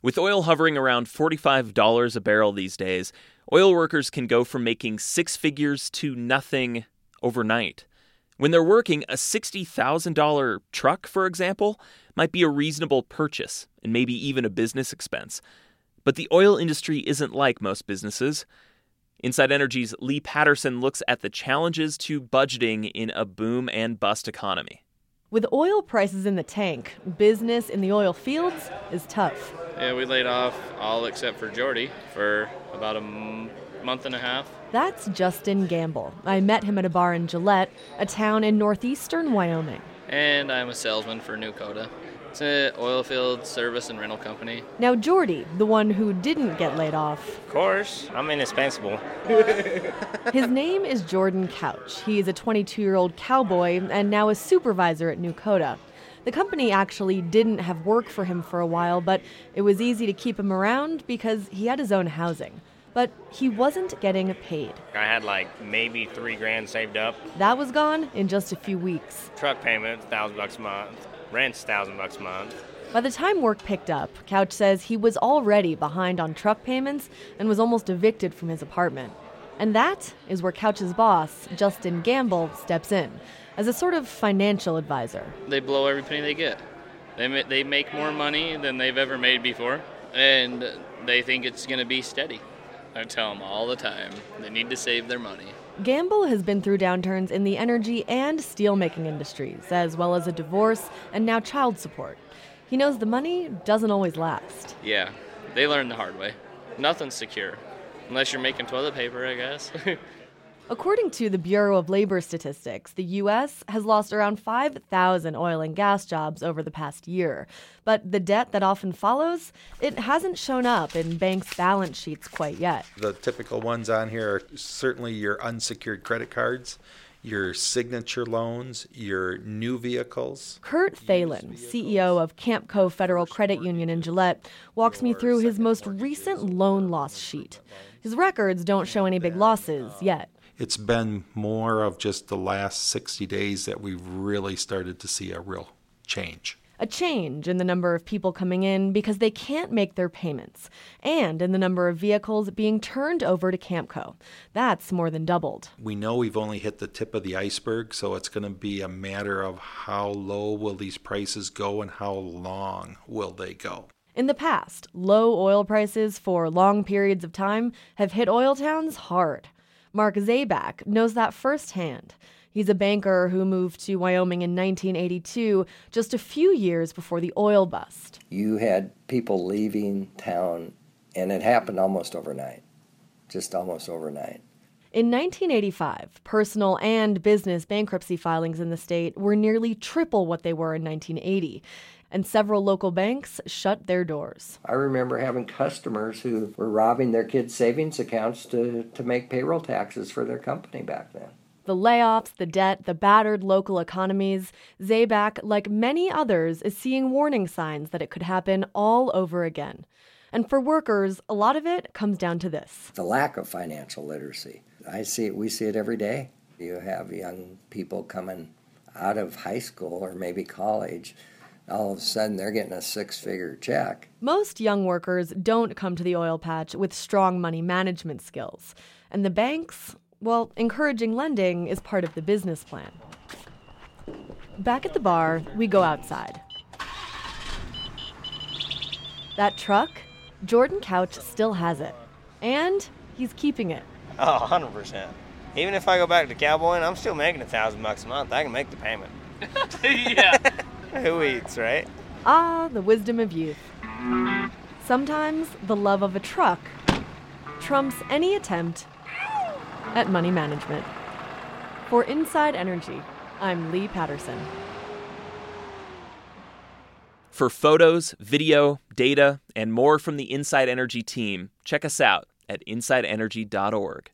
With oil hovering around $45 a barrel these days, oil workers can go from making six figures to nothing overnight. When they're working, a $60,000 truck, for example, might be a reasonable purchase and maybe even a business expense. But the oil industry isn't like most businesses. Inside Energy's Leigh Paterson looks at the challenges to budgeting in a boom and bust economy. With oil prices in the tank, business in the oil fields is tough. Yeah, we laid off all except for Jordy for about a m- month and a half. That's Justin Gamble. I met him at a bar in Gillette, a town in northeastern Wyoming. And I'm a salesman for Newcoda. It's an oil field service and rental company. Now, Jordy, the one who didn't get laid off, Of course, I'm indispensable. his name is Jordan Couch. He is a 22 year old cowboy and now a supervisor at Newcoda. The company actually didn't have work for him for a while, but it was easy to keep him around because he had his own housing. But he wasn't getting paid. I had like maybe three grand saved up. That was gone in just a few weeks. Truck payment, thousand bucks a month. Rent's thousand bucks a month. By the time work picked up, Couch says he was already behind on truck payments and was almost evicted from his apartment. And that is where Couch's boss, Justin Gamble, steps in as a sort of financial advisor. They blow every penny they get. They, ma- they make more money than they've ever made before, and they think it's going to be steady. I tell them all the time they need to save their money. Gamble has been through downturns in the energy and steelmaking industries, as well as a divorce and now child support. He knows the money doesn't always last. Yeah, they learn the hard way. Nothing's secure. Unless you're making toilet paper, I guess. According to the Bureau of Labor Statistics, the U.S. has lost around 5,000 oil and gas jobs over the past year. But the debt that often follows, it hasn't shown up in banks' balance sheets quite yet. The typical ones on here are certainly your unsecured credit cards, your signature loans, your new vehicles. Kurt Thalen, CEO of Campco Federal Credit Union in Gillette, walks me through his most recent loan loss sheet. His records don't show any big losses yet. It's been more of just the last 60 days that we've really started to see a real change. A change in the number of people coming in because they can't make their payments, and in the number of vehicles being turned over to Campco. That's more than doubled. We know we've only hit the tip of the iceberg, so it's going to be a matter of how low will these prices go and how long will they go. In the past, low oil prices for long periods of time have hit oil towns hard. Mark Zabak knows that firsthand. He's a banker who moved to Wyoming in 1982, just a few years before the oil bust. You had people leaving town, and it happened almost overnight. Just almost overnight. In 1985, personal and business bankruptcy filings in the state were nearly triple what they were in 1980, and several local banks shut their doors. I remember having customers who were robbing their kids' savings accounts to, to make payroll taxes for their company back then. The layoffs, the debt, the battered local economies, Zabak, like many others, is seeing warning signs that it could happen all over again. And for workers, a lot of it comes down to this. The lack of financial literacy. I see it, we see it every day. You have young people coming out of high school or maybe college. All of a sudden, they're getting a six figure check. Most young workers don't come to the oil patch with strong money management skills. And the banks, well, encouraging lending is part of the business plan. Back at the bar, we go outside. That truck, Jordan Couch still has it. And he's keeping it. Oh, 100%. Even if I go back to cowboying, I'm still making a thousand bucks a month. I can make the payment. yeah. Who eats, right? Ah, the wisdom of youth. Sometimes the love of a truck trumps any attempt at money management. For Inside Energy, I'm Leigh Paterson. For photos, video, data, and more from the Inside Energy team, check us out at insideenergy.org.